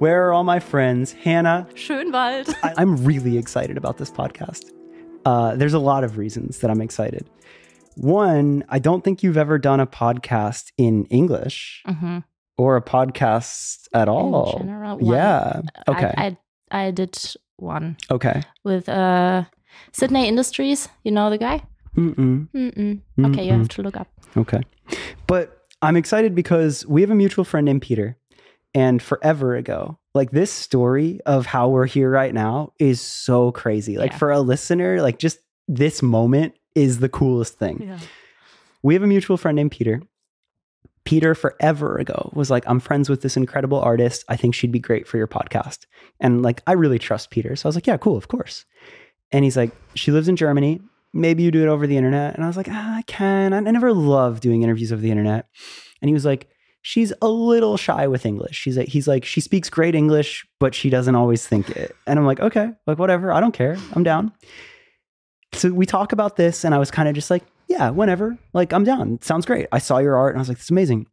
Where are all my friends? Hannah, Schönwald. I, I'm really excited about this podcast. Uh, there's a lot of reasons that I'm excited. One, I don't think you've ever done a podcast in English Mhm. or a podcast at all. In general, one. Yeah. Okay. I, I, I did one okay. with uh, Sidney Industries. You know the guy? Mm-mm. Mm-mm. Okay, you have to look up. Okay. But I'm excited because we have a mutual friend named Peter. And forever ago, like this story of how we're here right now is so crazy. Like Yeah. for a listener, like just this moment is the coolest thing. Yeah. We have a mutual friend named Peter. Peter, forever ago, was like, I'm friends with this incredible artist. I think she'd be great for your podcast. And like, I really trust Peter. So I was like, yeah, cool, of course. And he's like, she lives in Germany. Maybe you do it over the internet. And I was like, ah, I can. I, I never love doing interviews over the internet. And he was like, she's a little shy with English. She's like, he's like, she speaks great English, but she doesn't always think it. And I'm like, okay, like whatever. I don't care. I'm down. So we talk about this, and I was kind of just like, yeah, whenever. Like, I'm down. It sounds great. I saw your art, and I was like, is amazing.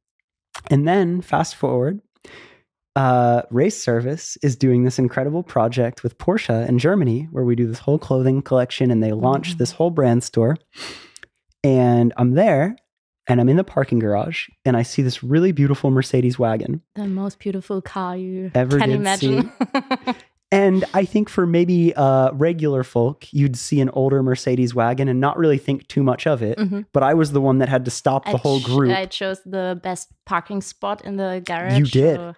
And then fast forward, uh, Race Service is doing this incredible project with Porsche in Germany, where we do this whole clothing collection, and they launch Mhm. this whole brand store. And I'm there, and I'm in the parking garage, and I see this really beautiful Mercedes wagon. The most beautiful car you Ever can did imagine. And I think for maybe uh, regular folk, you'd see an older Mercedes wagon and not really think too much of it. Mhm. But I was the one that had to stop the I whole ch- group. I chose the best parking spot in the garage. You did. so-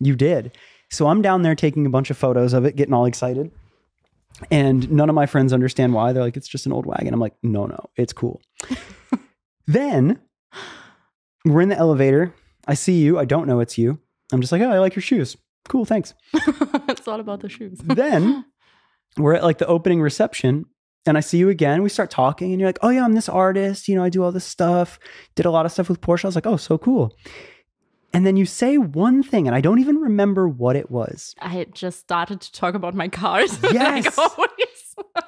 You did. So I'm down there taking a bunch of photos of it, getting all excited. And none of my friends understand why. They're like, it's just an old wagon. I'm like, no, no, it's cool. then we're in the elevator. I see you. I don't know it's you. I'm just like, oh, I like your shoes. Cool, thanks. it's all about the shoes. then we're at like the opening reception and I see you again. We start talking and you're like, oh yeah, I'm this artist. You know, I do all this stuff. Did a lot of stuff with Porsche. I was like, oh, so cool. And then you say one thing and I don't even remember what it was. I had just started to talk about my cars. Yes. like, oh, yes.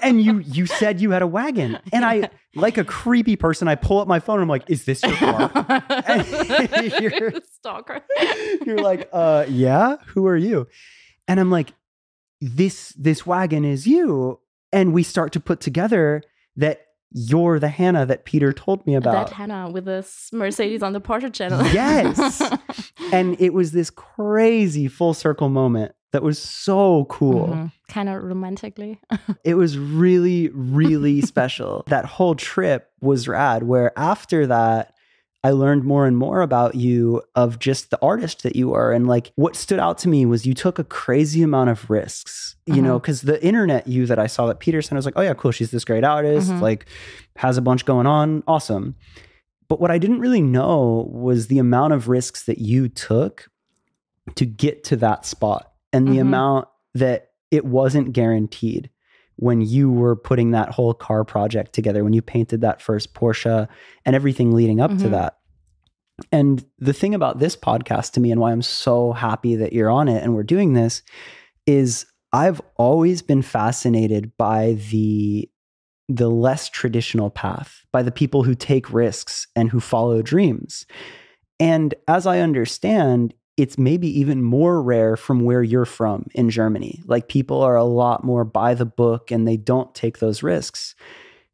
And you you said you had a wagon. And I like a creepy person, I pull up my phone and I'm like, is this your car? You're- stalker. You're like, uh, yeah, who are you? And I'm like, this this wagon is you. And we start to put together that you're the Hannah that Peter told me about. That Hannah with this Mercedes on the Porsche channel. Yes. and it was this crazy full circle moment that was so cool. Kind of romantically. It was really, really special. That whole trip was rad. Where after that, I learned more and more about you of just the artist that you are. And like what stood out to me was you took a crazy amount of risks, you know, because the internet you that I saw that Peterson, I was like, oh yeah, cool. She's this great artist, Mhm. like has a bunch going on. Awesome. But what I didn't really know was the amount of risks that you took to get to that spot and the Mhm. amount that it wasn't guaranteed when you were putting that whole car project together, when you painted that first Porsche and everything leading up to Mhm. that. And the thing about this podcast to me and why I'm so happy that you're on it and we're doing this is I've always been fascinated by the the less traditional path, by the people who take risks and who follow dreams. And as I understand, it's maybe even more rare from where you're from in Germany. Like people are a lot more by the book and they don't take those risks.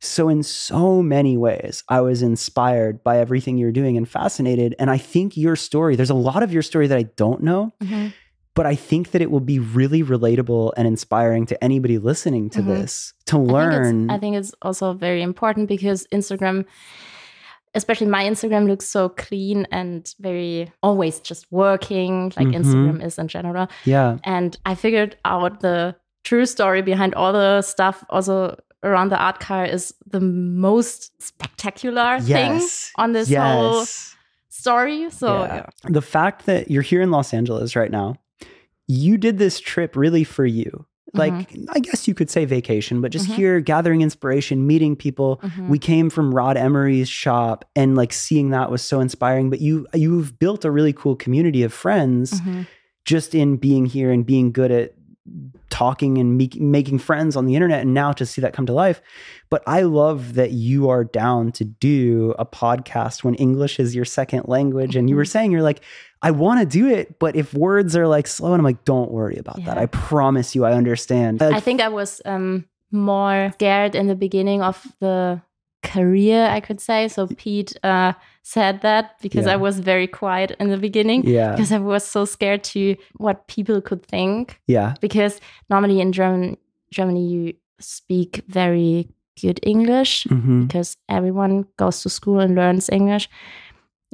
So, in so many ways, I was inspired by everything you're doing and fascinated. And I think your story, there's a lot of your story that I don't know, Mhm. but I think that it will be really relatable and inspiring to anybody listening to Mhm. this to I think, learn. I think it's also very important because Instagram, especially my Instagram, looks so clean and very always just working, like Mhm. Instagram is in general. yeah. And I figured out the true story behind all the stuff also around the art car is the most spectacular Yes. thing on this whole yes. story. So Yeah. yeah. the fact that you're here in Los Angeles right now, you did this trip really for you. Like, Mm-hmm. I guess you could say vacation, but just Mhm. here gathering inspiration, meeting people. Mhm. We came from Rod Emory's shop and like seeing that was so inspiring. But you you've built a really cool community of friends Mhm. just in being here and being good at talking and make, making friends on the internet and now to see that come to life but i love that you are down to do a podcast when english is your second language and you were saying you're like I want to do it, but if words are like slow, and I'm like, don't worry about that. I promise you, I understand. Like, I think I was um, more scared in the beginning of the career, I could say. So Pete uh, said that because Yeah. I was very quiet in the beginning yeah, because I was so scared to what people could think. yeah, Because normally in German, Germany, you speak very good English hmm because everyone goes to school and learns English.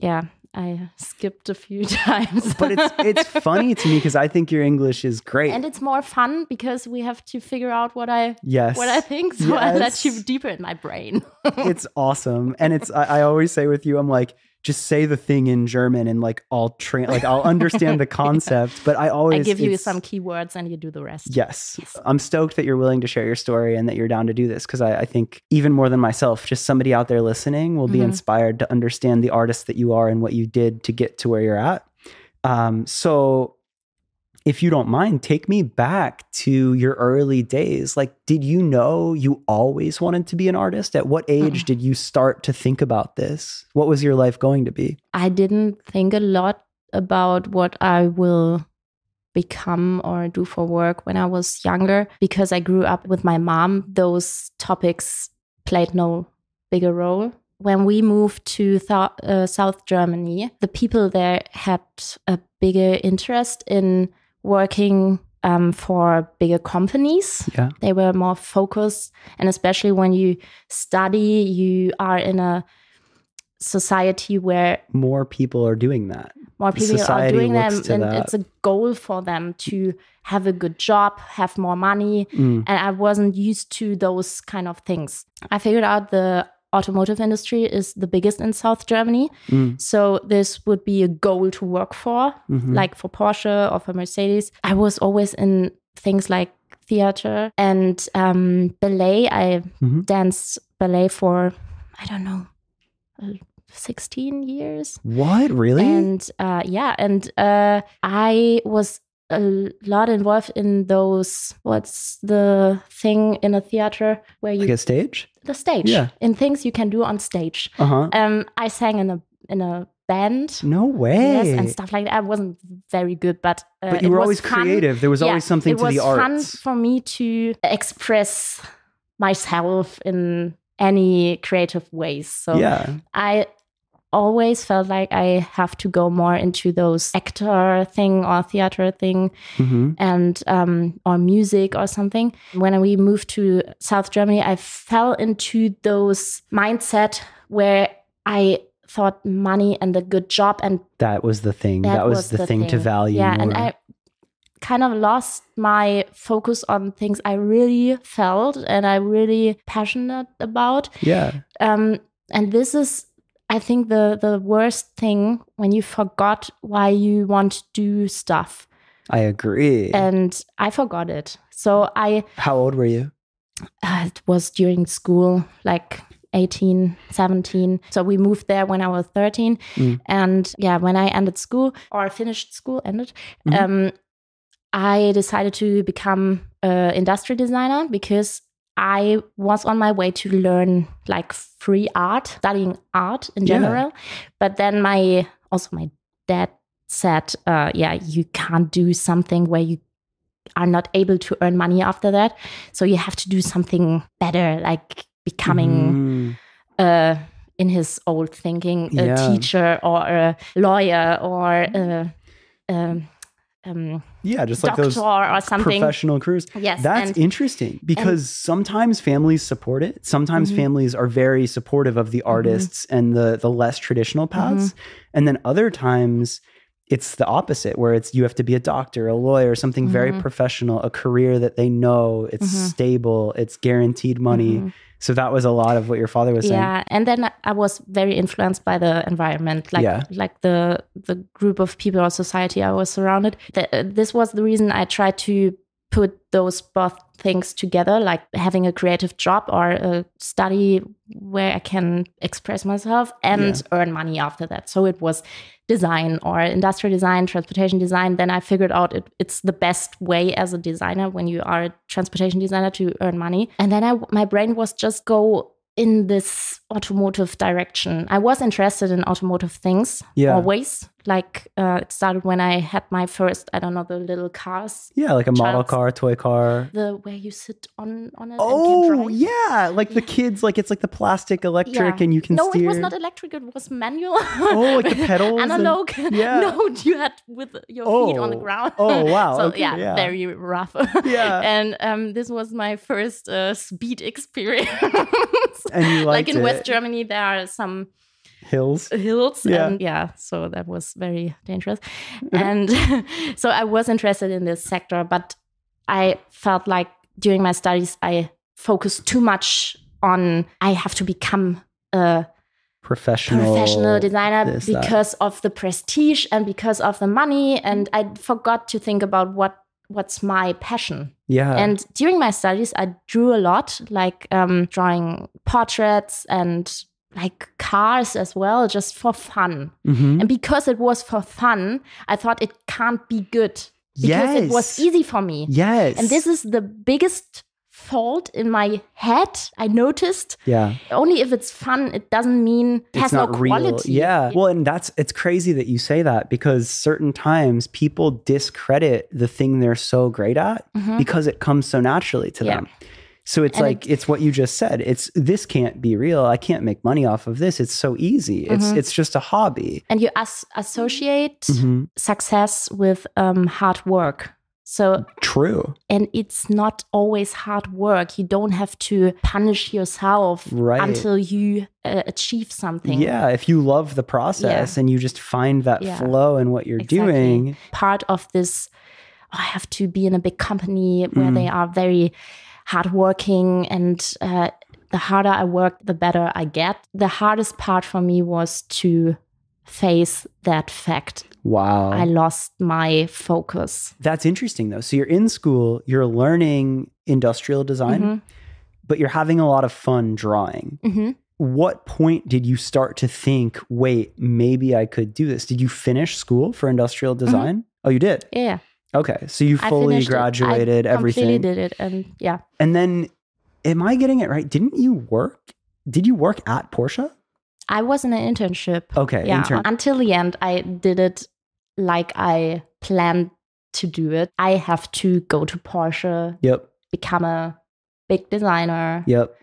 Yeah, I skipped a few times. but it's it's funny to me because I think your English is great. and it's more fun because we have to figure out what I yes, what I think. So I let Yes. you deeper in my brain. it's awesome, and it's I, I always say with you, I'm like, just say the thing in German, and like I'll train, like I'll understand the concept. But I always I give you some keywords and you do the rest. Yes. Yes. I'm stoked that you're willing to share your story and that you're down to do this because I, I think even more than myself, just somebody out there listening will be Mhm. inspired to understand the artist that you are and what you did to get to where you're at. Um, so, if you don't mind, take me back to your early days. Like, did you know you always wanted to be an artist? At what age Mm-mm. did you start to think about this? What was your life going to be? I didn't think a lot about what I will become or do for work when I was younger because I grew up with my mom. Those topics played no bigger role. When we moved to Thou- uh, South Germany, the people there had a bigger interest in working um, for bigger companies. Yeah. They were more focused. And especially when you study, you are in a society where More people are doing that. more people are doing them and that. it's a goal for them to have a good job have more money Mm. and i wasn't used to those kind of things i figured out the automotive industry is the biggest in south germany Mm. so this would be a goal to work for Mhm. like for porsche or for mercedes i was always in things like theater and um, ballet i Mhm. danced ballet for i don't know uh, 16 years What? Really? and uh, yeah, and uh, I was a lot involved in those. What's the thing in a theater where you like a stage? the stage? Yeah. in things you can do on stage. Uh huh. Um, I sang in a in a band. No way. Yes, and stuff like that. I wasn't very good, but uh, but you were always fun. creative. There was Yeah, always something to the art. it to was the fun arts. for me to express myself in any creative ways. So yeah. I always felt like I have to go more into those actor thing or theater thing hmm and um, or music or something. When we moved to South Germany, I fell into those mindset where I thought money and a good job and That was the thing. That, that, was, the, thing, to value. Yeah, more. and I kind of lost my focus on things I really felt and I really passionate about yeah. um, and this is i think the the worst thing when you forgot why you want to do stuff I agree. and i forgot it so i How old were you? uh, it was during school like 18 17 so we moved there when i was 13 Mm. and yeah when i ended school or finished school ended Mhm. um, i decided to become an industrial designer because i was on my way to learn like free art studying art in Yeah. general but then my also my dad said uh, yeah you can't do something where you are not able to earn money after that so you have to do something better like becoming Mhm. uh, in his old thinking a Yeah. teacher or a lawyer or a, um, um, Yeah, just like those or something. professional crews. Yes, That's and interesting because sometimes families support it. Sometimes Mhm. families are very supportive of the Mm-hmm. artists and the the less traditional paths. And then other times it's the opposite where it's you have to be a doctor, a lawyer, something very Mhm. professional, a career that they know, it's stable, it's guaranteed money. So that was a lot of what your father was saying. yeah and then i was very influenced by the environment like Yeah. like the the group of people or society i was surrounded Th- this was the reason i tried to put those both things together like having a creative job or a study where i can express myself and earn money after that. So it was design or industrial design transportation design. Then i figured out it, it's the best way as a designer when you are a transportation designer to earn money. And then I, my brain was just go in this automotive direction. I was interested in automotive things Yeah. always Like uh, it started when I had my first, I don't know, the little cars, Yeah, like a model Child's- car, toy car. the where you sit on on it. and Oh, yeah. Like the kids, like it's like the plastic electric Yeah. and you can no, steer. it was not electric. It was manual. Oh, like the pedals and- Analog. yeah. No, you had with your feet on the Oh. ground. Oh, wow. so Okay, yeah, yeah. very rough. Yeah. and um, this was my first uh, speed experience. And you like liked in West. Germany, there are some Hills. hills Yeah. and yeah so that was very dangerous and so i was interested in this sector but i felt like during my studies i focused too much on i have to become a Professional. professional designer this, that. because of the prestige and because of the money and i forgot to think about what what's my passion Yeah. and during my studies, I drew a lot, like um, drawing portraits and like cars as well, just for fun. Mhm. And because it was for fun, I thought it can't be good because it was easy for me. Yes. And this is the biggest fault in my head. I noticed Yeah. only if it's fun, it doesn't mean it has it's not no real. quality. Yeah. Well, and that's it's crazy that you say that because certain times people discredit the thing they're so great at Mhm. because it comes so naturally to Yeah. them. So it's And like it's what you just said. It's this can't be real. I can't make money off of this. It's so easy. It's Mhm. it's just a hobby. And you as- associate Mhm. success with um, hard work. So True. and it's not always hard work you don't have to punish yourself Right. until you uh, achieve something Yeah, if you love the process and you just find that Yeah. flow in what you're Exactly. doing, part of this oh, i have to be in a big company where Mm. they are very hardworking and uh, the harder i work the better i get the hardest part for me was to face that fact wow. i lost my focus That's interesting though. So you're in school, you're learning industrial design, Mhm. but you're having a lot of fun drawing. hmm What point did you start to think, wait, maybe I could do this? Did you finish school for industrial design? Oh, you did? yeah Okay. So you fully finished it. graduated I everything. completely did it and yeah And then am I getting it right? Didn't you work? Did you work at Porsche? I was in an internship. Okay, yeah. intern. Until the end, I did it like I planned to do it. I have to go to Porsche, Yep. become a big designer Yep.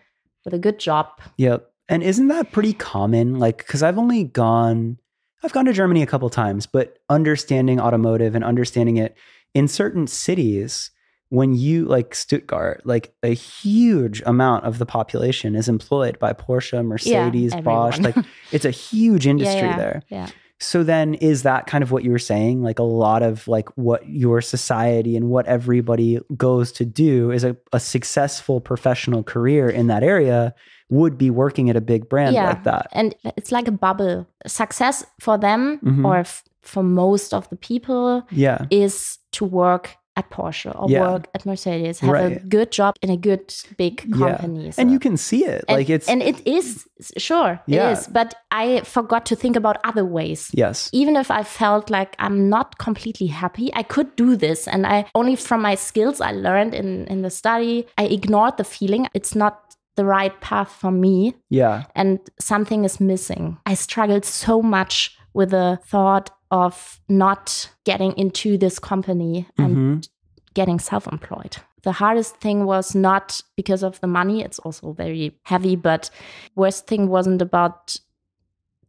with a good job. Yep. And isn't that pretty common? Like, because I've only gone, I've gone to Germany a couple times, but understanding automotive and understanding it in certain cities, when you like Stuttgart, like a huge amount of the population is employed by Porsche, Mercedes, Bosch. Like, it's a huge industry yeah, there. Yeah. So then is that kind of what you were saying? Like a lot of like what your society and what everybody goes to do is a, a successful professional career in that area would be working at a big brand Yeah. like that. And it's like a bubble. Success for them Mhm. or f- for most of the people Yeah. is to work at Porsche or Yeah. work at Mercedes, have a good job in a good big Yeah. company. And you can see it. and, like it's and it is sure Yeah. it is but i forgot to think about other ways yes. even if i felt like i'm not completely happy i could do this and i only from my skills i learned in in the study i ignored the feeling it's not the right path for me Yeah. and something is missing i struggled so much with the thought of not getting into this company and Mhm. getting self-employed the hardest thing was not because of the money it's also very heavy but worst thing wasn't about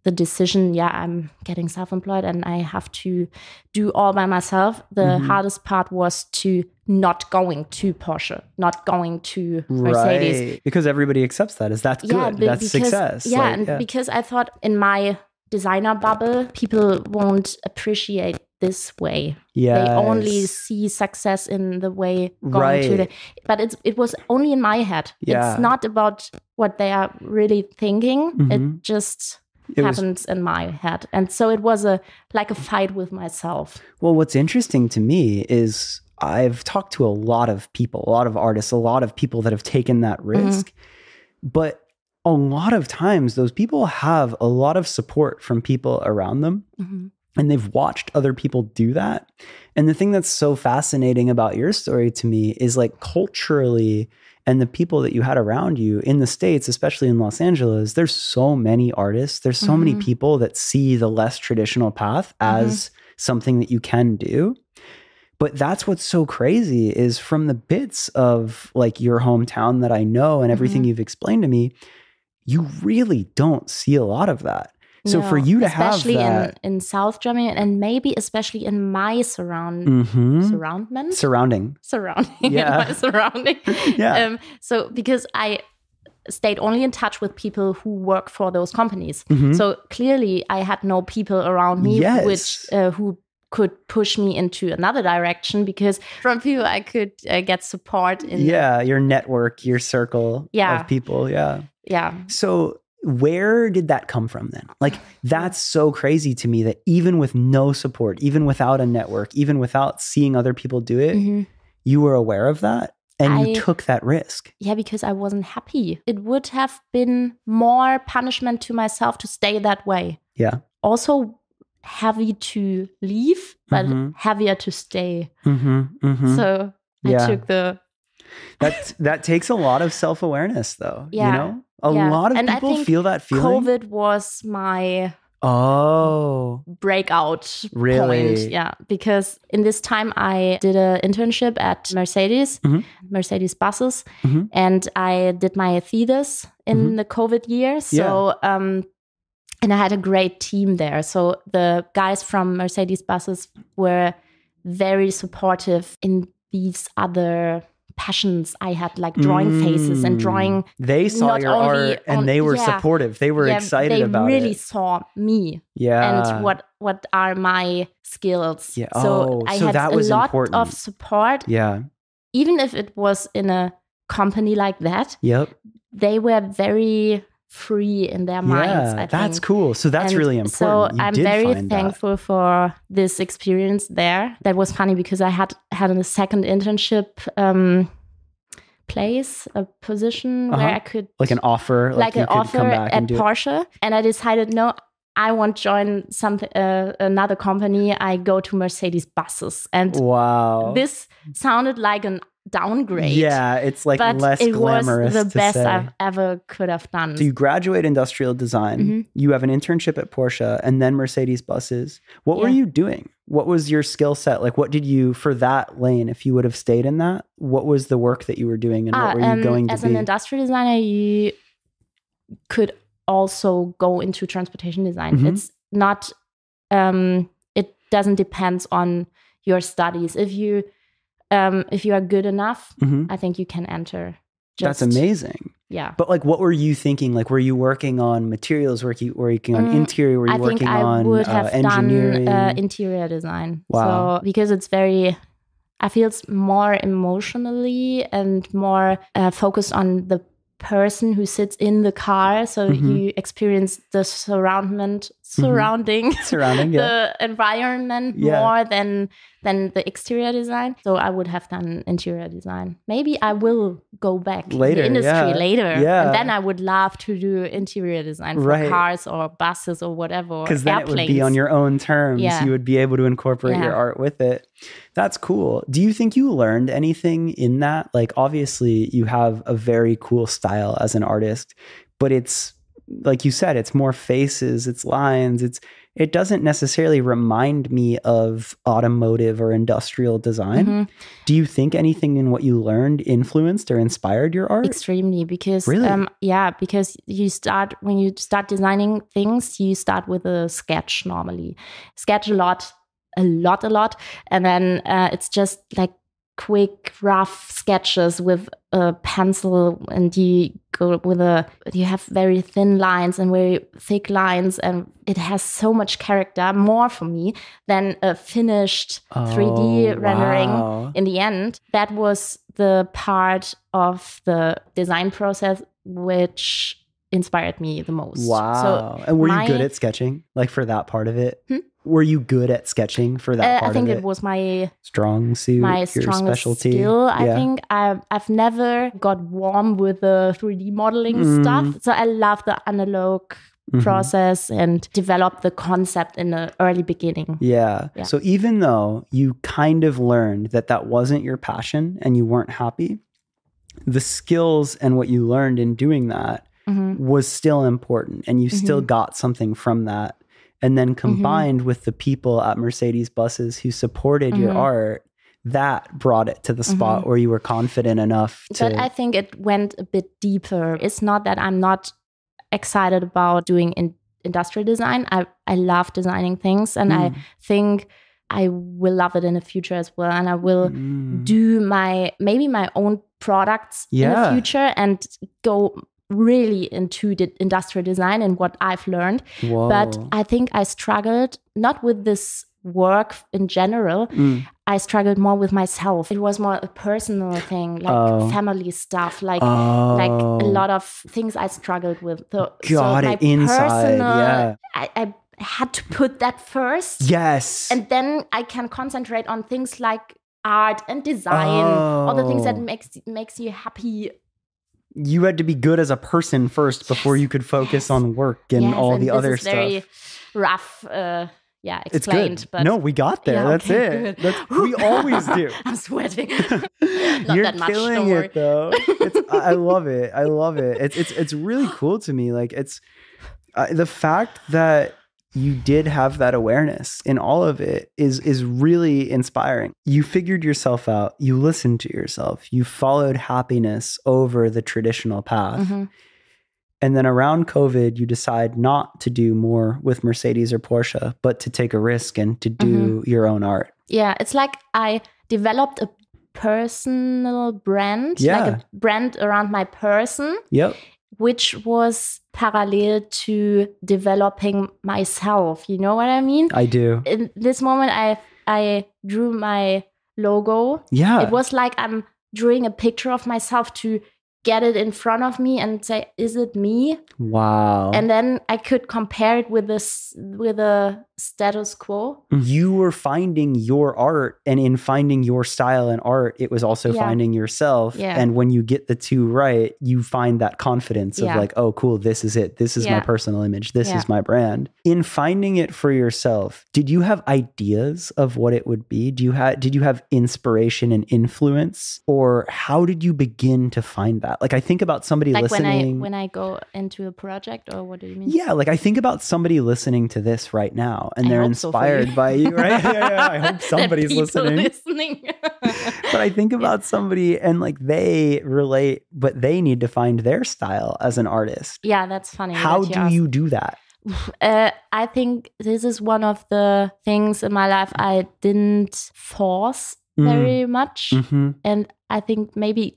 the decision yeah i'm getting self-employed and i have to do all by myself the Mhm. hardest part was to not going to porsche not going to mercedes Right. Because everybody accepts that is that as that's good. be- that's because, success. Yeah, Like, and yeah. because I thought in my designer bubble, people won't appreciate this way. Yeah. They only see success in the way going to the. But it's it was only in my head. Yeah. It's not about what they are really thinking. Mhm. It just It was happens in my head, and so it was a like a fight with myself. Well, what's interesting to me is I've talked to a lot of people, a lot of artists, a lot of people that have taken that Mm-hmm. risk. But a lot of times, those people have a lot of support from people around them Mhm. and they've watched other people do that. And the thing that's so fascinating about your story to me is like culturally, and the people that you had around you in the States, especially in Los Angeles, there's so many artists. There's so many Mhm. people that see the less traditional path Mm-hmm. as something that you can do. But that's what's so crazy is from the bits of like your hometown that I know and everything Mhm. you've explained to me, you really don't see a lot of that. So for you to have especially that, in, in South Germany and maybe especially in my surround Mhm. surroundment surrounding, surrounding Yeah. my surrounding Yeah. um, so because I stayed only in touch with people who work for those companies Mhm. so clearly I had no people around me Yes. which uh, who could push me into another direction because from people I could uh, get support in yeah, your network, your circle Yeah. of people, yeah. Yeah So where did that come from then? Like that's so crazy to me that even with no support, even without a network, even without seeing other people do it, Mhm. you were aware of that and I- you took that risk. Yeah, because I wasn't happy. It would have been more punishment to myself to stay that way. Yeah. Also heavy to leave, but Mhm. heavier to stay. Mhm. Mhm. So Yeah. I took the that that takes a lot of self-awareness though, you Yeah. know? A Yeah. lot of And people feel that feeling. COVID was my Oh. breakout Really? point. Yeah, because in this time I did an internship at Mercedes, Mhm. Mercedes buses, Mhm. and I did my thesis in Mhm. the COVID year. So, um, and I had a great team there. So the guys from Mercedes buses were very supportive in these other passions I had, like drawing faces and Mm. drawing They saw your art and on- they were yeah. supportive. They were yeah, excited they about really it. saw me Yeah. and what what are my skills. Yeah. So Oh, I so had that a lot important. of support, Yeah. even if it was in a company like that. Yep. They were very free in their minds. yeah. That's cool. So that's And really important. So You I'm very find that. thankful for this experience there. That was funny because I had had a second internship um, place, a position where Uh-huh. I could Like an offer, like, like an offer come back at and do it. Porsche, and I decided no. I won't join something uh, another company. I go to Mercedes buses, and Wow. this sounded like an downgrade. yeah, it's like but less it was glamorous the to best say. I ever could have done. So you graduate industrial design. Mhm. You have an internship at Porsche and then Mercedes buses. What were you doing? What was your skill set? Like what did you for that lane if you would have stayed in that? What was the work that you were doing and Ah, what were you um, going to as be? an industrial designer, you could also go into transportation design. Mhm. It's not. Um, it doesn't depend on your studies. If you um, if you are good enough, Mhm. I think you can enter. That's amazing. Yeah. But like what were you thinking? Like were you working on materials, were you working on Mm, interior, were you I think I on would uh, have engineering? done uh, interior design. Wow. So because it's very, I feel it's more emotionally and more uh, focused on the person who sits in the car. So Mhm. you experience the surroundment, Mm-hmm. surrounding. Surrounding, yeah. the environment Yeah. more than than the exterior design. So I would have done interior design. Maybe I will go back Later, in the industry yeah. later. Yeah. And then I would love to do interior design for Right. cars or buses or whatever. because then it would be airplanes. on your own terms. Yeah. You would be able to incorporate your art with it. That's cool. Do you think you learned anything in that? Like, obviously, you have a very cool style as an artist, but it's like you said, it's more faces, it's lines, it's it doesn't necessarily remind me of automotive or industrial design. Mhm. Do you think anything in what you learned influenced or inspired your art? extremely because Really? um yeah because you start when you start designing things you start with a sketch normally sketch a lot a lot a lot and then uh, it's just like quick rough sketches with a pencil and you go with a you have very thin lines and very thick lines and it has so much character more for me than a finished 3d Oh, rendering wow. in the end, that was the part of the design process which inspired me the most. Wow. So and were my- you good at sketching? Like for that part of it? Hmm? Were you good at sketching for that uh, I think it it? was my Strong suit, my strongest specialty. skill. I think I, I've never got warm with the 3D modeling Mm. stuff. So I love the analog Mhm. process and develop the concept in the early beginning. Yeah. Yeah. So even though you kind of learned that that wasn't your passion and you weren't happy, the skills and what you learned in doing that Mhm. was still important and you still Mm-hmm. got something from that and then combined with the people at mercedes buses who supported your Mhm. art that brought it to the spot where you were confident enough to But I think it went a bit deeper. It's not that I'm not excited about doing in industrial design. I, I love designing things and I Mm. think I will love it in the future as well. And I will Mm. do my maybe my own products in the future and go really into the industrial design and what I've learned. But I think I struggled not with this work in general. Mm. I struggled more with myself. It was more a personal thing, like Oh. family stuff, like oh. like a lot of things I struggled with. So, Got so it inside, yeah. I, I had to put that first, yes and then I can concentrate on things like art and design, all the things that Oh. makes makes you happy. You had to be good as a person first before Yes, you could focus yes. on work and Yes, all and the other stuff Very rough. Uh, yeah, it's explained. good But no we got there Yeah, that's okay, it that's, we always do I'm sweating. Not You're that much, killing it though. It's, I I love it. I love it. It's it's it's really cool to me. Like it's uh, the fact that you did have that awareness in all of it is is really inspiring. You figured yourself out. You listened to yourself. You followed happiness over the traditional path. Mhm. And then around COVID, you decide not to do more with Mercedes or Porsche, but to take a risk and to do Mm-hmm. your own art. Yeah, it's like I developed a personal brand, Yeah. like a brand around my person, Yep. which was parallel to developing myself. You know what I mean? I do. In this moment, I I drew my logo. Yeah. It was like I'm drawing a picture of myself to get it in front of me and say, "Is it me?" wow. And then I could compare it with this with a status quo. Mm-hmm. you were finding your art and in finding your style and art it was also Yeah. finding yourself Yeah. and when you get the two right you find that confidence of Yeah. like oh cool this is it this is my personal image this Yeah. is my brand in finding it for yourself did you have ideas of what it would be do you have did you have inspiration and influence or how did you begin to find that like i think about somebody Like listening when I when I go into a project, or what do you mean? yeah, like I think about somebody listening to this right now and I they're so inspired you. by you, right? yeah, yeah, I hope somebody's listening. listening. But I think about somebody and like they relate, but they need to find their style as an artist. yeah, that's funny. How that do asked. you do that? Uh, I think this is one of the things in my life I didn't force Mm. very much, Mm-hmm. and I think maybe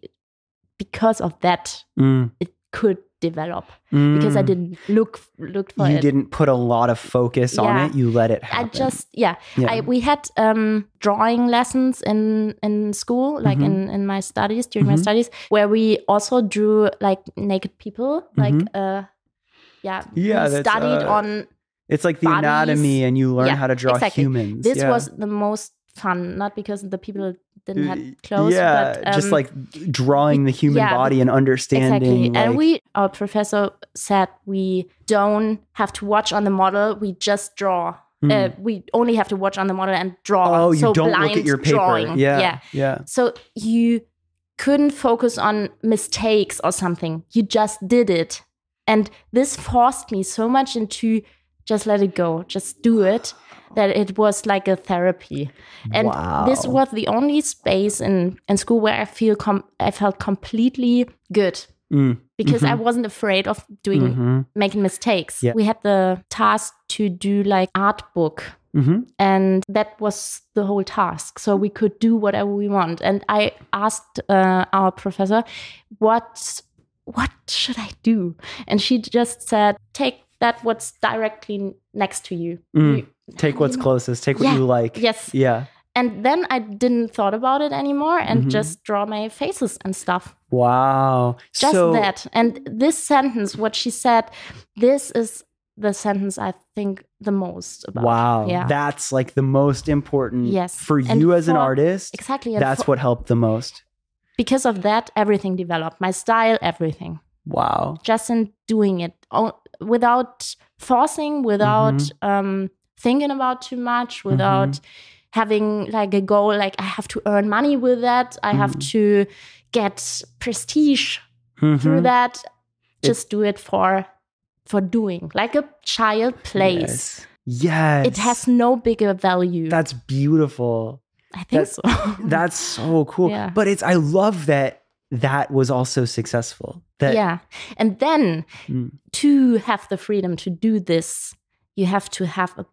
because of that Mm. it could develop because I Mm. didn't look look for it. You it. didn't put a lot of focus on it. You let it happen. I just yeah, Yeah. I we had um drawing lessons in in school like Mhm. in in my studies during my Mhm. studies where we also drew like naked people like Mhm. uh yeah Yeah, we studied uh, on it's like the bodies. anatomy, and you learn Yeah, how to draw exactly. humans. this Yeah. was the most fun not because the people didn't have clothes yeah, but just um, like drawing the human yeah, body and understanding. exactly and we our professor said we don't have to watch on the model we just draw Mm. uh, we only have to watch on the model and draw Oh, you so don't look at your paper. drawing Yeah, yeah yeah. so you couldn't focus on mistakes or something you just did it and this forced me so much into just let it go just do it that it was like a therapy and this was the only space in in school where i feel com- i felt completely good Mm. because i Mhm. wasn't afraid of doing Mhm. making mistakes Yeah. we had the task to do like art book Mhm. and that was the whole task so we could do whatever we want and i asked uh, our professor what what should i do and she just said take that what's directly next to you Mm. You- Take what's closest. Take what Yeah. you like. yes Yeah. and then i didn't thought about it anymore and Mhm. just draw my faces and stuff Wow. just so, that and this sentence what she said this is the sentence i think the most about Wow. yeah That's like the most important Yes. for And you as an artist. exactly That's for- what helped the most. because of that everything developed my style everything Wow. just in doing it without forcing without Mm-hmm. um thinking about too much without having like a goal like i have to earn money with that i have Mhm. to get prestige Mhm. through that. Just do it for for doing, like a child plays. Yes. Yes. It has no bigger value. That's beautiful. I think that's- so. That's so cool. Yeah. But it's I love that that was also successful. That yeah. And then Mm. to have the freedom to do this, you have to have a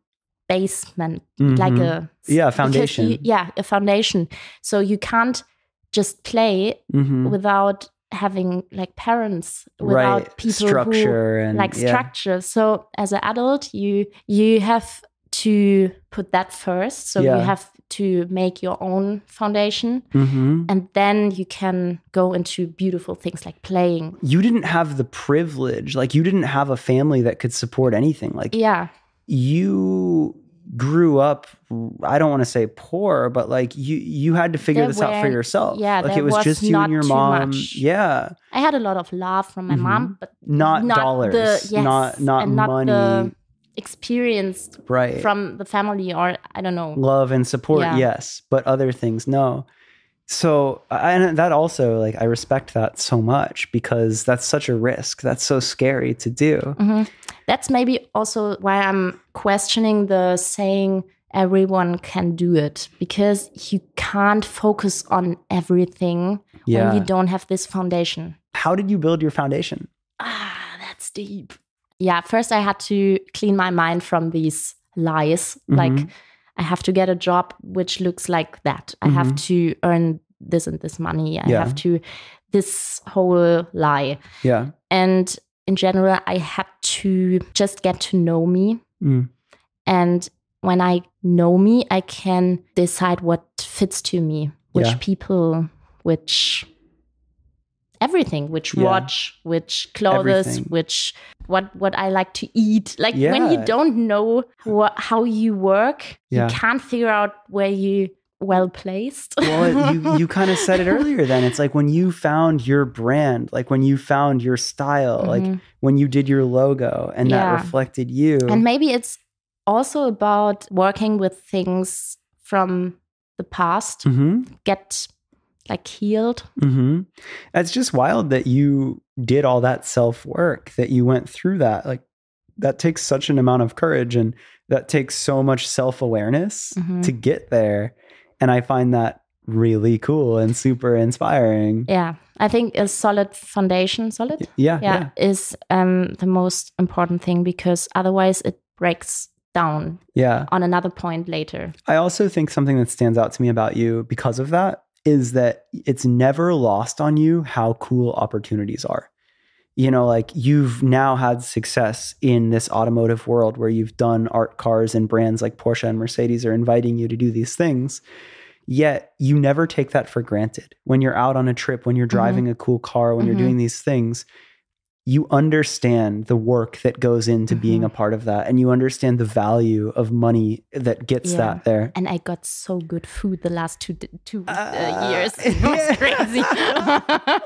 basement, like Mhm. a Yeah, because foundation. you- yeah, a foundation. So you can't just play Mhm. without having like parents, without right people who and like yeah. structure. So as an adult, you you have to put that first. So Yeah. you have to make your own foundation, Mhm. and then you can go into beautiful things like playing. You didn't have the privilege, like you didn't have a family that could support anything. Like Yeah, you grew up I don't want to say poor, but like you you had to figure There this out for yourself. yeah, like it was, was just you and your mom. much. Yeah. I had a lot of love from my Mhm. mom, but Not, not dollars. the yes, not not and not money. the experience right. from the family or I don't know. love and support Yeah. yes but other things no so and that also like i respect that so much because that's such a risk that's so scary to do Mhm. That's maybe also why I'm questioning the saying everyone can do it because you can't focus on everything yeah when you don't have this foundation. how did you build your foundation Ah, that's deep. Yeah, first I had to clean my mind from these lies. Like Mhm. I have to get a job which looks like that. I have to earn this and this money. I Mm-hmm. Yeah. have to this whole lie. yeah And in general, I had to just get to know me. Mm. And when I know me, I can decide what fits to me, which Yeah. people, which everything, which Yeah. watch, which clothes, Everything. which what what I like to eat. Like when you don't know what how you work, Yeah. you can't figure out where you well placed. well you you kind of said it earlier then it's like when you found your brand like when you found your style like Mhm. when you did your logo and that reflected you And maybe it's also about working with things from the past, hmm get like healed. hmm It's just wild that you did all that self work, that you went through that. Like, that takes such an amount of courage and that takes so much self awareness Mhm. to get there. And I find that really cool and super inspiring. Yeah. I think a solid foundation, solid, Yeah. yeah, Yeah. is um, the most important thing because otherwise it breaks down Yeah. on another point later. I also think something that stands out to me about you because of that is that it's never lost on you how cool opportunities are. You know, like you've now had success in this automotive world where you've done art cars and brands like Porsche and Mercedes are inviting you to do these things. Yet you never take that for granted. When you're out on a trip, when you're driving a cool car, when you're Mhm. doing these things, you understand the work that goes into being Mhm. a part of that and you understand the value of money that gets Yeah. that there. And I got so good food the last two two uh, Ah. years. It was crazy.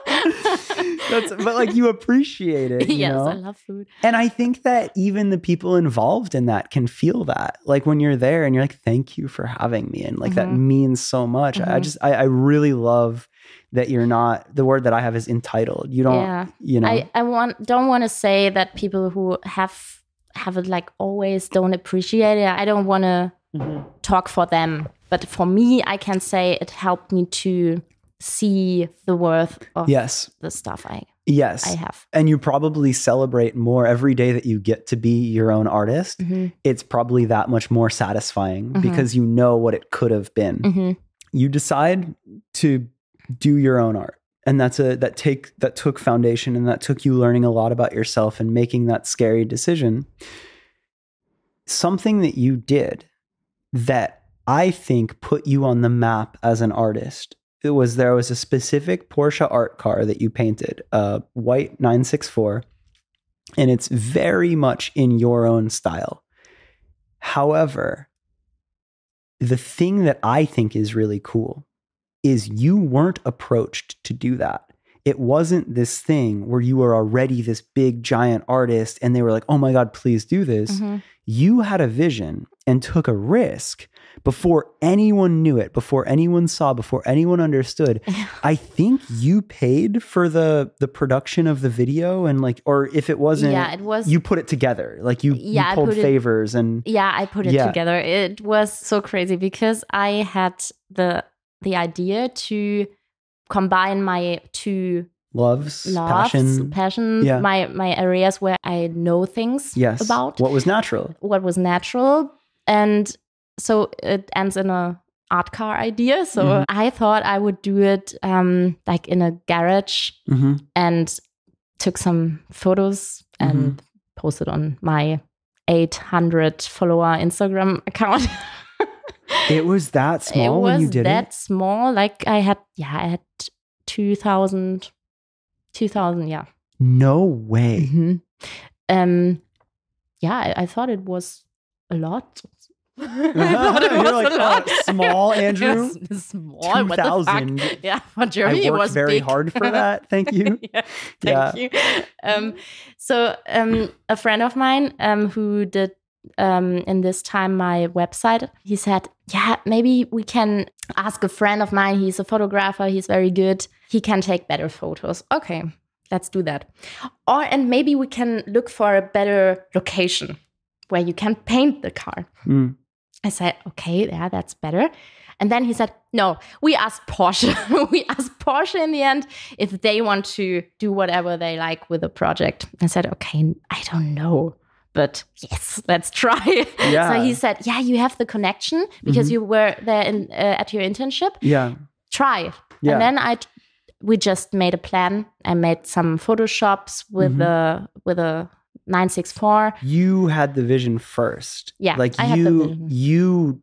That's but like you appreciate it, you yes, know? I love food. and I think that even the people involved in that can feel that. Like when you're there and you're like, thank you for having me. And like that Mhm. means so much. I Mhm. just I, I really love that you're not the word that I have is entitled. You don't Yeah. you know I, I want don't want to say that people who have have it like always don't appreciate it. I don't want to Mhm. talk for them, but for me, I can say it helped me to see the worth of Yes. the stuff I Yes. I have. and you probably celebrate more every day that you get to be your own artist. Mhm. It's probably that much more satisfying Mhm. because you know what it could have been. Mhm. you decide to do your own art. And that's a that take that took foundation and that took you learning a lot about yourself and making that scary decision. Something that you did that i think put you on the map as an artist it was there was a specific porsche art car that you painted a white 964 and it's very much in your own style. However the thing that I think is really cool is you weren't approached to do that. it wasn't this thing where you were already this big giant artist and they were like, "Oh my god, please do this." Mhm. You had a vision and took a risk before anyone knew it, before anyone saw, before anyone understood. I think you paid for the the production of the video and like or if it wasn't yeah, it was. you put it together. Like you, Yeah, you pulled put it- favors and yeah, I put it Yeah. together. It was so crazy because I had the the idea to combine my two loves, loves, passion. passion, Yeah. my my areas where I know things Yes. about what was natural. what was natural and so it ends in a art car idea so Mhm. i thought i would do it um like in a garage hmm and took some photos and Mm-hmm. posted on my 800 follower instagram account It was that small it when you did that it. That small like i had yeah i had 2000 2000 yeah No way. Mhm. Um, yeah, I, I thought it was a lot. I thought it You're was like, a lot. "Oh, small, Andrew? Small. Fuck? 2000. Yeah, for Germany I it worked was very big. hard for that. Thank you. yeah, Yeah. thank you. Um, so um, a friend of mine um, who did um, in this time my website, he said, "Yeah, maybe we can ask a friend of mine. He's a photographer. He's very good. He can take better photos." Okay, let's do that. Or and maybe we can look for a better location where you can paint the car. Mm. I said, okay, yeah, that's better. And then he said, no, we asked Porsche. we asked Porsche in the end if they want to do whatever they like with the project. I said, okay, I don't know. But yes, let's try. Yeah. So he said, yeah, you have the connection because Mhm. you were there in, uh, at your internship. Yeah. Try. Yeah. And then I, we just made a plan. I made some photoshops with Mhm. the with a 964. you had the vision first. Yeah, Like I you you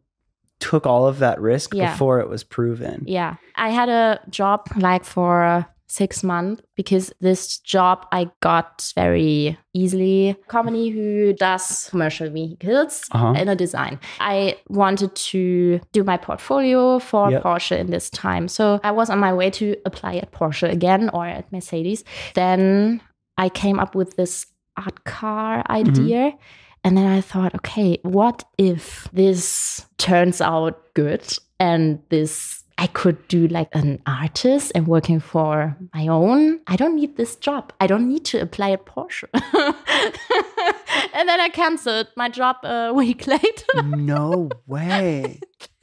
took all of that risk Yeah. before it was proven. Yeah. I had a job like for six months because this job I got very easily. Company who does commercial vehicles Uh-huh. in a design. I wanted to do my portfolio for Yep. Porsche in this time. So I was on my way to apply at Porsche again or at Mercedes. Then I came up with this art car idea. And then I thought, okay, what if this turns out good and this I could do like an artist and working for my own. I don't need this job. I don't need to apply at Porsche. and then I canceled my job uh, a week later. no way.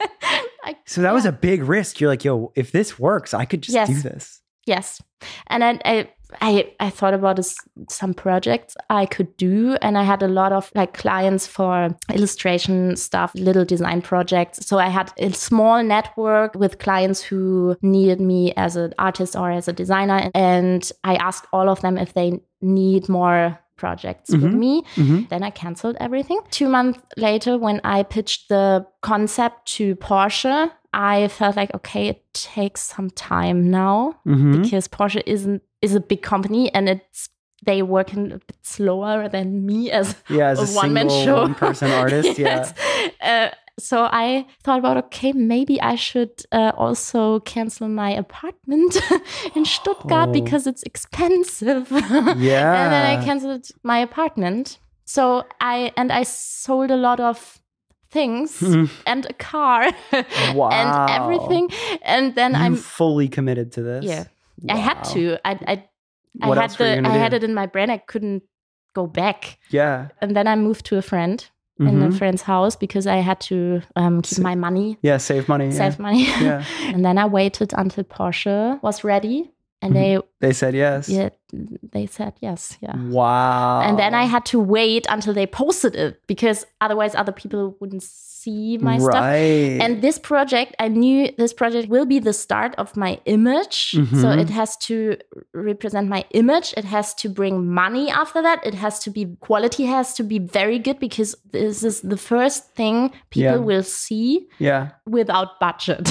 I, So that was a big risk. You're like, yo, if this works, I could just Yes. do this. Yes. And then I, I, I thought about this, some projects I could do. And I had a lot of like clients for illustration stuff, little design projects. So I had a small network with clients who needed me as an artist or as a designer. And I asked all of them if they need more projects with Mhm. me. Mhm. Then I canceled everything. Two months later, when I pitched the concept to Porsche, I felt like, okay, it takes some time now Mhm. because Porsche isn't is a big company and it's they work in a bit slower than me as Yeah, as a, a one man show one-person artist. Yes. Uh, so I thought about okay, maybe I should uh, also cancel my apartment in Stuttgart Oh. because it's expensive. Yeah. Yeah. and then I canceled my apartment. So I and I sold a lot of things and a car Wow. and everything. And then you I'm fully committed to this. yeah. I had to. I I, I had else were you the I had it in my brain. I couldn't go back. Yeah. And then I moved to a friend in a Mhm. friend's house because I had to um, keep my money, Yeah. Save money. yeah. save money. Yeah. and then I waited until Porsche was ready, and Mhm. they They said yes. yeah they said yes yeah. Wow. And then I had to wait until they posted it because otherwise other people wouldn't see my stuff. right. And this project, I knew this project will be the start of my image. So Mhm. it has to represent my image. It has to bring money after that. It has to be quality has to be very good because this is the first thing people Yeah. will see yeah. without budget.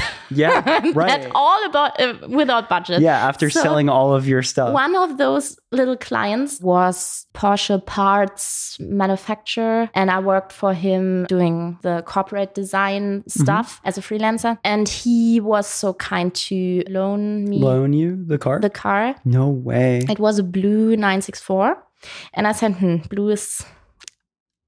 Yeah. Right. That's all about uh, without budget. Yeah. After So- selling all of your stuff. One of those those little clients was Porsche parts manufacturer, and I worked for him doing the corporate design stuff as a freelancer. And he was so kind to loan me Loan you the car? the car. no way. It was a blue 964. And I said, hmm, blue is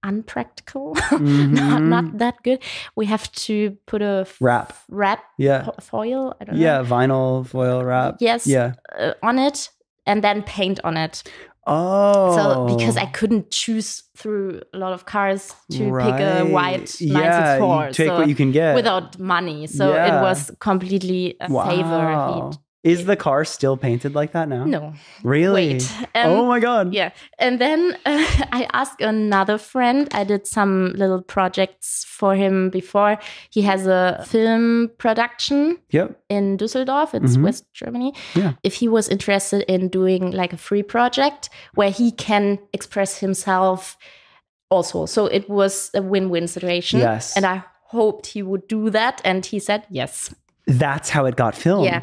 unpractical, not, Mhm. not that good. We have to put a f- Wrap. wrap Yeah. foil. I don't know. Yeah, vinyl foil wrap. Yes. Yeah. uh, on it and then paint on it. Oh. So because I couldn't choose through a lot of cars to pick a white Yeah, 964 you take so what you can get. without money. So Yeah. it was completely a favor. Wow. He- Is the car still painted like that now? no, Really? wait. Um, oh my god. Yeah. And then uh, I asked another friend. I did some little projects for him before. He has a film production Yep. in Düsseldorf, it's Mhm. West Germany. Yeah. If he was interested in doing like a free project where he can express himself also. So it was a win win situation. Yes. And I hoped he would do that. And he said yes. That's how it got filmed. Yeah.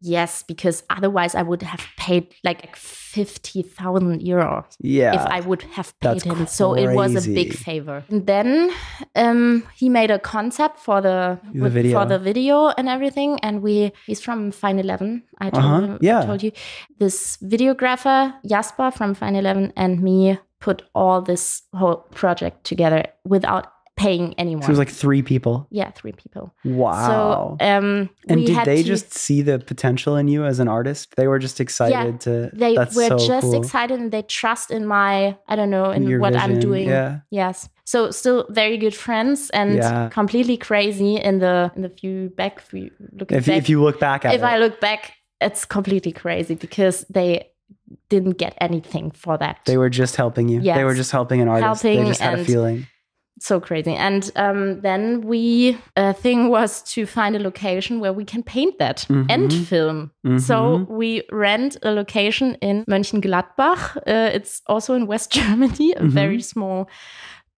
Yes, because otherwise I would have paid like 50,000 euros Yeah. if I would have paid him. So it was a big favor. And then um, he made a concept for the, The with- video. for the video and everything. And we he's from Fine Eleven. I told Uh-huh, him, yeah. I told you this videographer Jasper from Fine Eleven and me put all this whole project together without paying anyone. So it was like three people. yeah, three people. Wow. So um, and did they to- just see the potential in you as an artist? They were just excited to. they were so just cool. excited and they trust in my I don't know in Your what I'm doing. Yeah. Yes. So still very good friends and Yeah. completely crazy in the in the few back if you look If, back. if you look back at if it. I look back, it's completely crazy because they didn't get anything for that. they were just helping you. They were just helping an artist. they Helping just had a feeling. So crazy. And um, then we uh, thing was to find a location where we can paint that and Mhm. film. So Mhm. we rent a location in Mönchengladbach. Uh, it's also in West Germany, a Mhm. very small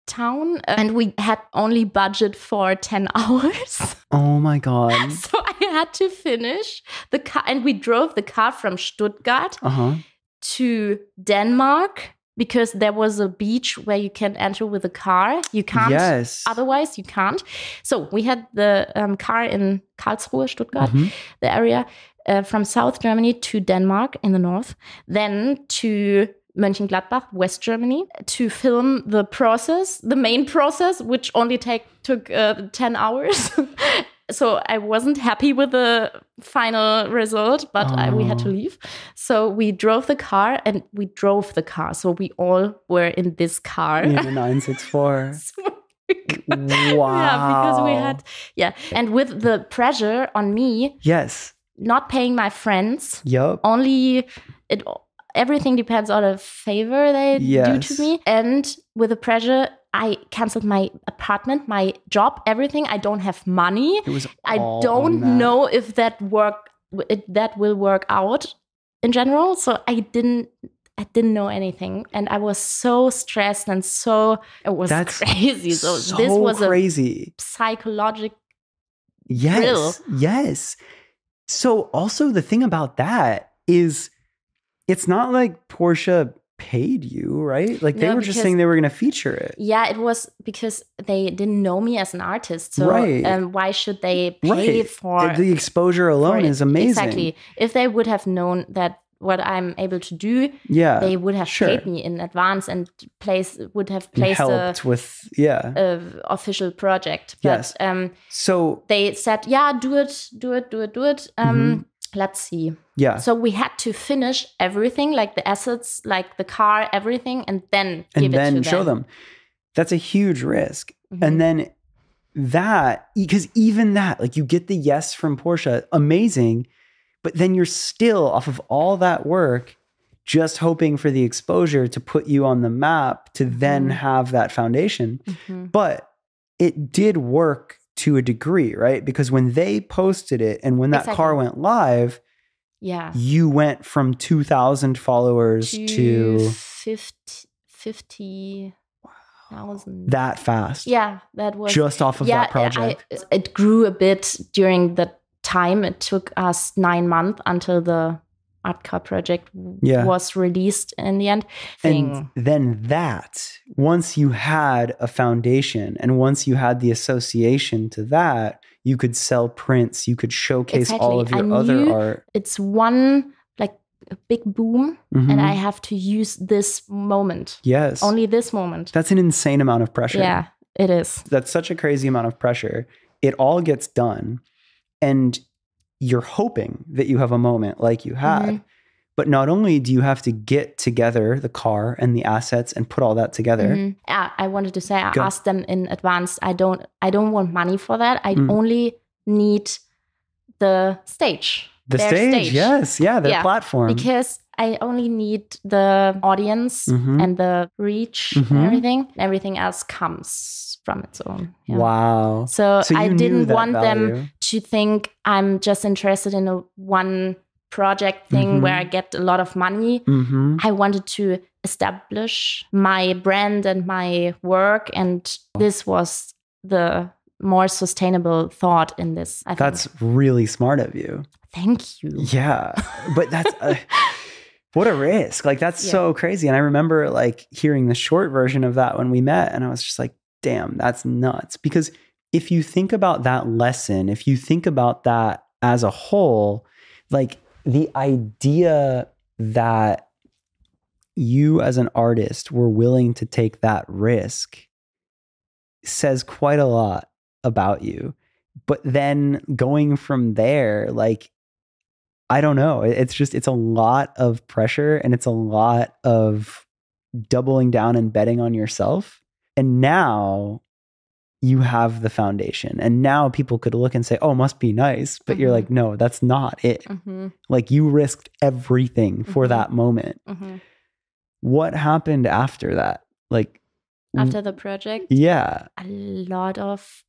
town, and we had only budget for ten hours. Oh my god. so I had to finish the car, and we drove the car from Stuttgart Uh huh. to Denmark because there was a beach where you can enter with a car. You can't Yes. otherwise you can't so we had the um, car in karlsruhe stuttgart Mhm. the area uh, from south germany to denmark in the north then to Mönchengladbach, West Germany, to film the process, the main process, which only take took uh, ten hours. so I wasn't happy with the final result, but I, we had to Oh. leave. So we drove the car, and we drove the car. So we all were in this car. In the 964. So wow. Yeah, because we had yeah, and with the pressure on me, Yes. not paying my friends, Yup. only it everything depends on a favor they do to me, and with the pressure, I canceled my apartment, my job, everything. I don't have money. It was. I don't know if that work it, that will work out in general. So I didn't. I didn't know anything, and I was so stressed and so it was That's crazy. So, so this was crazy. a psychological Yes. Yes. So also the thing about that is it's not like Porsche paid you, right? Like they No, were just saying they were going to feature it. Yeah, it was because they didn't know me as an artist. So Right. um, why should they pay Right. for the exposure alone is amazing. Exactly. If they would have known that what I'm able to do, Yeah. they would have sure. paid me in advance and place would have and placed a, with yeah. a official project. But Yes. um, so they said, yeah, do it, do it, do it, do it. Um, Mm-hmm. Let's see. yeah. So we had to finish everything, like the assets, like the car, everything, and then give and then show them. them. That's a huge risk. Mhm. And then that, because even that, like you get the yes from Porsche, amazing, but then you're still off of all that work, just hoping for the exposure to put you on the map to then Mhm. have that foundation. Mhm. But it did work to a degree, right? Because when they posted it and when that car went live, Yeah. you went from 2,000 followers to to 50 50,000. that fast. yeah, that was Just off of yeah, that project. I, it grew a bit during the time. It took us nine months until the art car project Yeah. was released in the end thing. And then that, once you had a foundation and once you had the association to that, you could sell prints, you could showcase all of your other art. it's one like a big boom and Mhm. I have to use this moment. yes. Only this moment. That's an insane amount of pressure. Yeah, it is. That's such a crazy amount of pressure. It all gets done. And you're hoping that you have a moment like you had. Mhm. But not only do you have to get together the car and the assets and put all that together, Mhm. Yeah, I wanted to say I Go. asked them in advance. I don't I don't want money for that. I Mm. only need the stage. the their stage, yes, yeah, their Yeah, platform. Because I only need the audience Mhm. and the reach Mhm. and everything. Everything else comes from its own. Yeah. Wow. So, So I didn't want them to think I'm just interested in a one project thing Mhm. where I get a lot of money. hmm I wanted to establish my brand and my work, and this was the more sustainable thought in this. I That's think. really smart of you. thank you. Yeah. But that's uh, what a risk. Like that's Yeah. so crazy. And I remember like hearing the short version of that when we met and I was just like, damn, that's nuts. Because if you think about that lesson, if you think about that as a whole, like the idea that you as an artist were willing to take that risk says quite a lot about you. But then going from there, like, I don't know. It's just, it's a lot of pressure and it's a lot of doubling down and betting on yourself. And now you have the foundation. And now people could look and say, oh, must be nice. But you're Mhm. like, no, that's not it. hmm Like you risked everything for Mhm. that moment. hmm What happened after that? Like, After the project, yeah. a lot of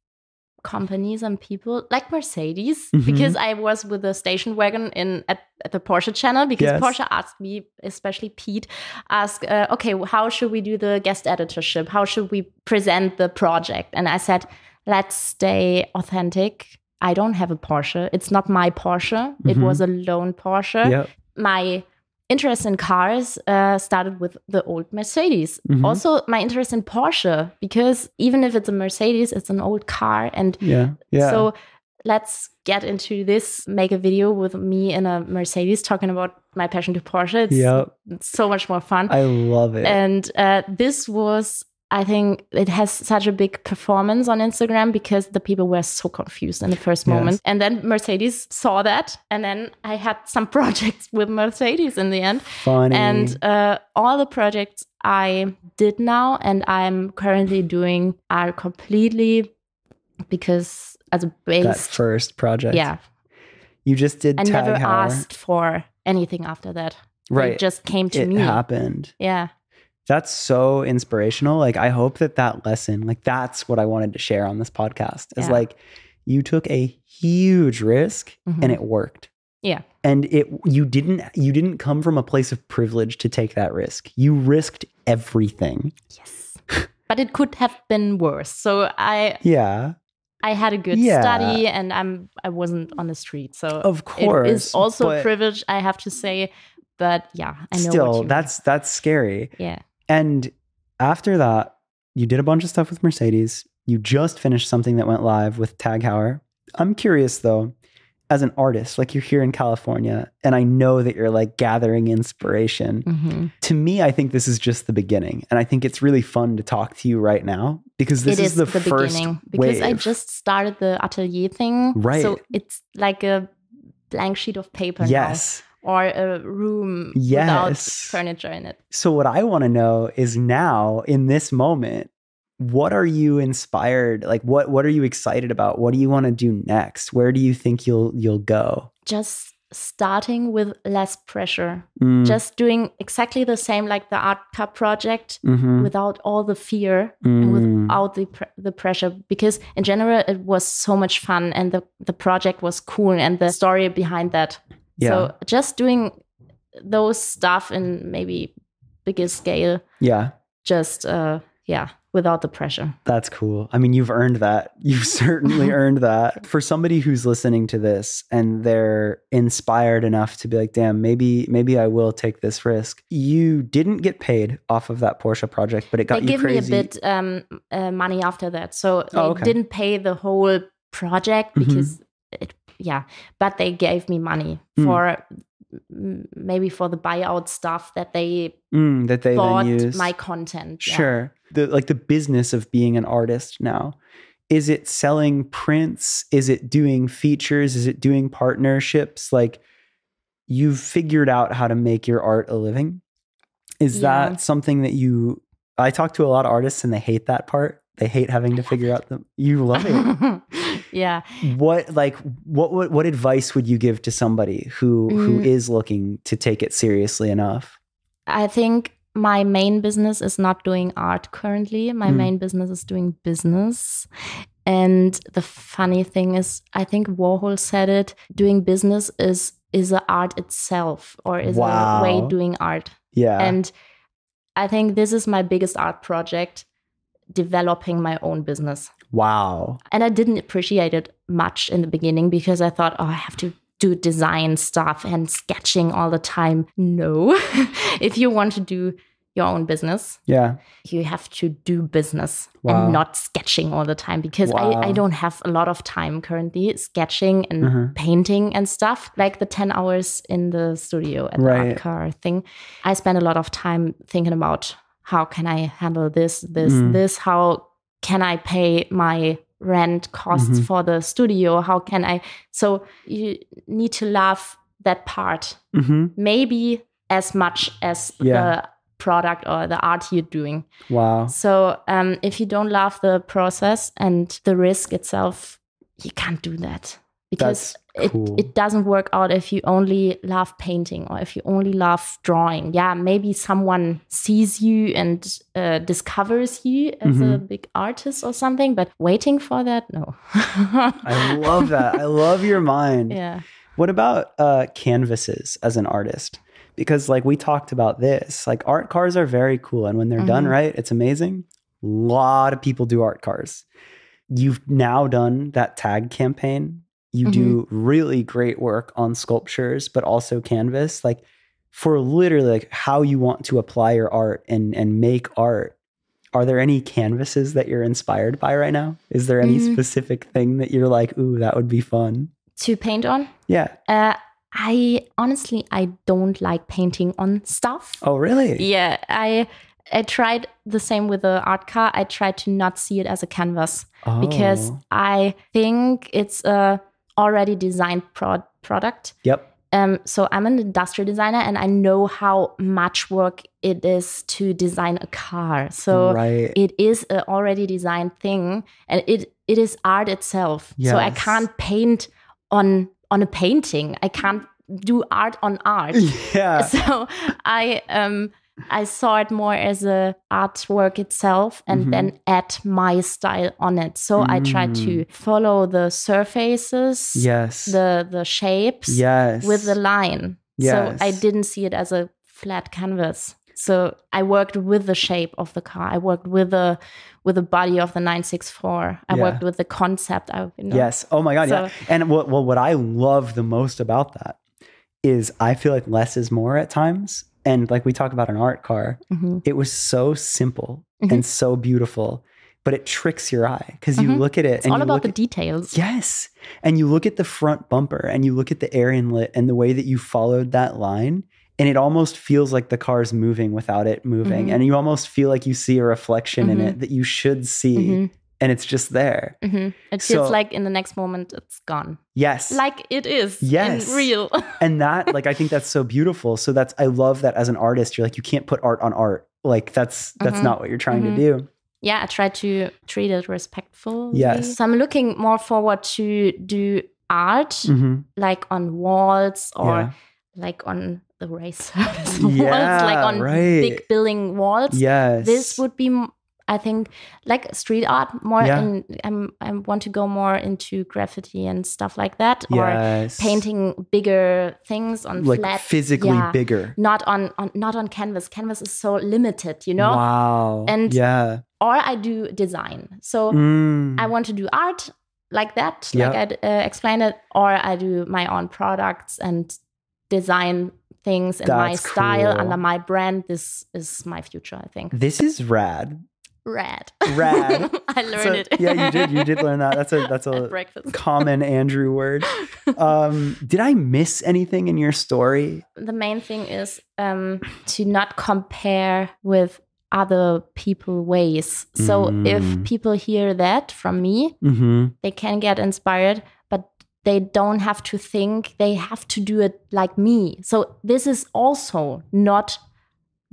companies and people like Mercedes Mhm. because I was with the station wagon in at, at the Porsche channel because Yes. Porsche asked me, especially Pete, asked, uh, okay, how should we do the guest editorship? How should we present the project? And I said, let's stay authentic. I don't have a Porsche. It's not my Porsche. It Mhm. was a loan Porsche. Yep. My interest in cars uh, started with the old Mercedes. Mhm. Also, my interest in Porsche because even if it's a Mercedes, it's an old car, and Yeah. Yeah. so let's get into this. Make a video with me in a Mercedes talking about my passion to Porsche. It's, Yep. it's so much more fun. I love it. and uh, this was. I think it has such a big performance on Instagram because the people were so confused in the first Yes. moment. And then Mercedes saw that. And then I had some projects with Mercedes in the end. Funny. And uh, all the projects I did now and I'm currently doing are completely because as a that first project. Yeah, You just did I never asked for anything after that. Right. It just came to it me. happened. Yeah. That's so inspirational. Like I hope that that lesson, like that's what I wanted to share on this podcast is Yeah. like you took a huge risk Mhm. and it worked. Yeah. And it you didn't you didn't come from a place of privilege to take that risk. You risked everything. Yes. but it could have been worse. So I Yeah. I had a good Yeah. study and I'm I wasn't on the street. So Of course. it is also privilege I have to say. But yeah, I know what Still, that's that's scary. yeah. And after that, you did a bunch of stuff with Mercedes. You just finished something that went live with Tag Heuer. I'm curious though, as an artist, like you're here in California, and I know that you're like gathering inspiration. hmm To me, I think this is just the beginning. And I think it's really fun to talk to you right now because this is, is the, the, first beginning because I just started the atelier thing. Right. So it's like a blank sheet of paper Yes. now, or a room without furniture in it. So, what I want to know is now in this moment, what are you inspired? Like, what what are you excited about? What do you want to do next? Where do you think you'll you'll go? Just starting with less pressure, Mm, just doing exactly the same like the art cup project mhm, without all the fear mm. and without the pr- the pressure because in general it was so much fun and the the project was cool and the story behind that yeah, So just doing those stuff in maybe bigger scale, yeah. just uh yeah, without the pressure. That's cool. I mean, you've earned that. You've certainly earned that. For somebody who's listening to this and they're inspired enough to be like, "Damn, maybe maybe I will take this risk." You didn't get paid off of that Porsche project, but it got they you give crazy. me a bit um, uh, money after that, so they Oh, okay. didn't pay the whole project Mhm. because it, yeah, but they gave me money Mm. for maybe for the buyout stuff that they Mm, that they bought my content. yeah. Sure. The like the business of being an artist now. Is it selling prints? Is it doing features? Is it doing partnerships? Like you've figured out how to make your art a living. Is Yeah. that something that you I talk to a lot of artists and they hate that part. They hate having to figure out the you love it. yeah. what like what, what what advice would you give to somebody who who Mm. is looking to take it seriously enough? I think my main business is not doing art currently. My Mm. main business is doing business. And the funny thing is, I think Warhol said it: doing business is is a art itself, or is a way doing art. Yeah. And I think this is my biggest art project, developing my own business. wow. And I didn't appreciate it much in the beginning because I thought, oh, I have to do design stuff and sketching all the time. No. if you want to do your own business, Yeah. you have to do business Wow. and not sketching all the time because Wow. I, I don't have a lot of time currently sketching and Mhm. painting and stuff like the 10 hours in the studio at the Right. art car thing i spend a lot of time thinking about how can i handle this this Mm. this how can i pay my rent costs Mhm. for the studio how can i so you need to love that part hmm maybe as much as Yeah. the product or the art you're doing Wow. so um, if you don't love the process and the risk itself, you can't do that because cool. it, it doesn't work out if you only love painting or if you only love drawing. Yeah, maybe someone sees you and uh, discovers you as a Mm-hmm. big artist or something, but waiting for that, no. I love that. I love your mind. yeah. What about uh, canvases as an artist? Because like we talked about this, like art cars are very cool, and when they're done Mhm. right, it's amazing. A lot of people do art cars. You've now done that tag campaign. You do really great work on sculptures, but also canvas. Like for literally like how you want to apply your art and and make art. Are there any canvases that you're inspired by right now? Is there any Mm. specific thing that you're like, ooh, that would be fun? To paint on? Yeah. Uh, I honestly, I don't like painting on stuff. Oh, really? Yeah, I I tried the same with the art car. I tried to not see it as a canvas because Oh. I think it's a already designed pro- product. Yep. Um, so I'm an industrial designer and I know how much work it is to design a car. So right. it is an already designed thing and it it is art itself. So I can't paint on on a painting. I can't do art on art. yeah. So I um I saw it more as a artwork itself and Mhm. then add my style on it. So I tried to follow the surfaces, Yes. the the shapes yes. with the line. So I didn't see it as a flat canvas. So I worked with the shape of the car. I worked with the with the body of the 964. I Yeah. worked with the concept. I, you know, Yes. Oh my God. yeah. And what well, what I love the most about that is I feel like less is more at times. And like we talk about an art car, Mhm. it was so simple Mhm. and so beautiful, but it tricks your eye because you Mhm. look at it It's and all you about the at- details. Yes. And you look at the front bumper and you look at the air inlet and the way that you followed that line. And it almost feels like the car's moving without it moving. Mhm. And you almost feel like you see a reflection in Mhm. it that you should see. And it's just there. hmm It feels like in the next moment it's gone. Yes. Like it is Yes. in real. and that, like, I think that's so beautiful. So that's, I love that as an artist, you're like, you can't put art on art. Like, that's, that's Mhm. not what you're trying Mhm. to do. yeah, I try to treat it respectfully. Yes. So I'm looking more forward to do art hmm like on walls or Yeah. like on the race service walls, Yeah, like on right. big building walls. Yes. This would be, I think, like street art more. Yeah. In, I'm, I want to go more into graffiti and stuff like that, or painting bigger things on like flat, physically yeah. bigger. not on, on not on canvas. Canvas is so limited, you know. Wow. And- yeah. or I do design. So Mm. I want to do art like that, Yeah. like I uh, explained it, or I do my own products and design things in my style cool. under my brand. This is my future, I think. this is rad. Rad. Rad. I learned So- it. yeah, you did. You did learn that. That's a that's a breakfast. common Andrew word. Um, did I miss anything in your story? the main thing is um, to not compare with other people ways. So Mm. if people hear that from me, Mm-hmm. they can get inspired, but they don't have to think they have to do it like me. So this is also not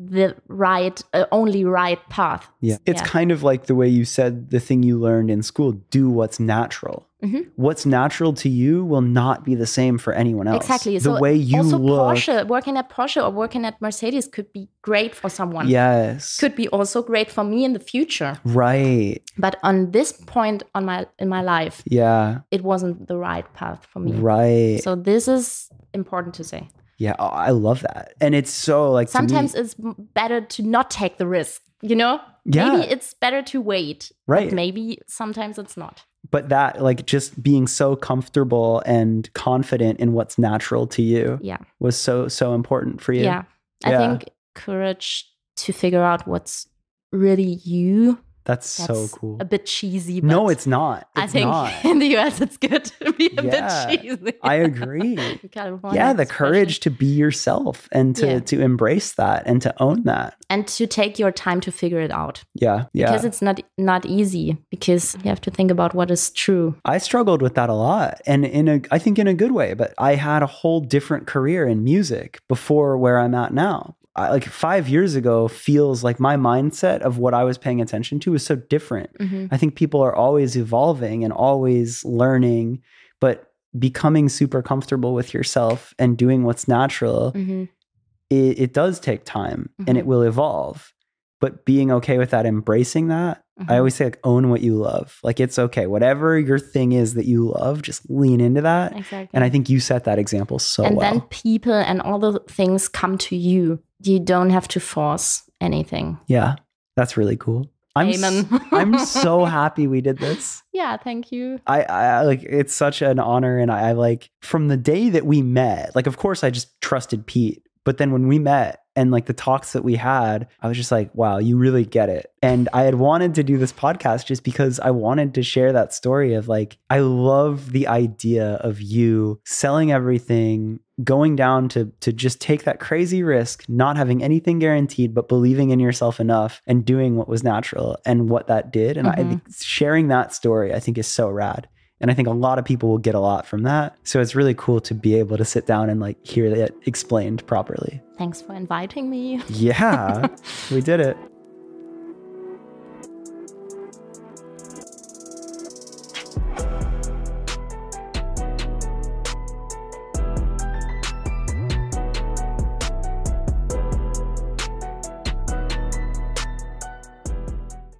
the right, uh, only right path. Yeah. It's Yeah. kind of like the way you said the thing you learned in school do what's natural. Mhm. What's natural to you will not be the same for anyone else. Exactly. The so way you also look. Porsche, working at Porsche or working at Mercedes could be great for someone. Yes. Could be also great for me in the future. right. But on this point on my in my life, Yeah. it wasn't the right path for me. Right. So this is important to say. Yeah. oh, I love that. And it's so like to me- Sometimes it's better to not take the risk, you know? Yeah. Maybe it's better to wait. Right. maybe sometimes it's not. but that like just being so comfortable and confident in what's natural to you Yeah. was so so important for you. Yeah. I think courage to figure out what's really you. That's, That's so cool. A bit cheesy. But No, it's not. I think not. in the US it's good to be a Yeah, bit cheesy. I agree. In California, yeah, the courage to be yourself and to Yeah. to embrace that and to own that. and to take your time to figure it out Yeah, yeah. because it's not not easy because you have to think about what is true. I struggled with that a lot and in a I think in a good way, but I had a whole different career in music before where I'm at now. I, like 5 years ago feels like my mindset of what I was paying attention to was so different. Mhm. I think people are always evolving and always learning, but becoming super comfortable with yourself and doing what's natural, Mhm. it, it does take time and it Mhm. will evolve. But being okay with that, embracing that, I Mhm. always say, like, own what you love. Like, it's okay. Whatever your thing is that you love, just lean into that. Exactly. And I think you set that example so and well. then people and all the things come to you. You don't have to force anything. yeah, that's really cool. I'm, Amen. I'm so happy we did this. yeah, thank you. I, I like it's such an honor and I, I like from the day that we met like of course I just trusted Pete but then when we met and like the talks that we had I was just like wow you really get it and I had wanted to do this podcast just because I wanted to share that story of like I love the idea of you selling everything going down to to just take that crazy risk, not having anything guaranteed, but believing in yourself enough and doing what was natural and what that did. And mm-hmm. I, sharing that story, I think, is so rad. And I think a lot of people will get a lot from that. So it's really cool to be able to sit down and like hear it explained properly. Thanks for inviting me. yeah, we did it.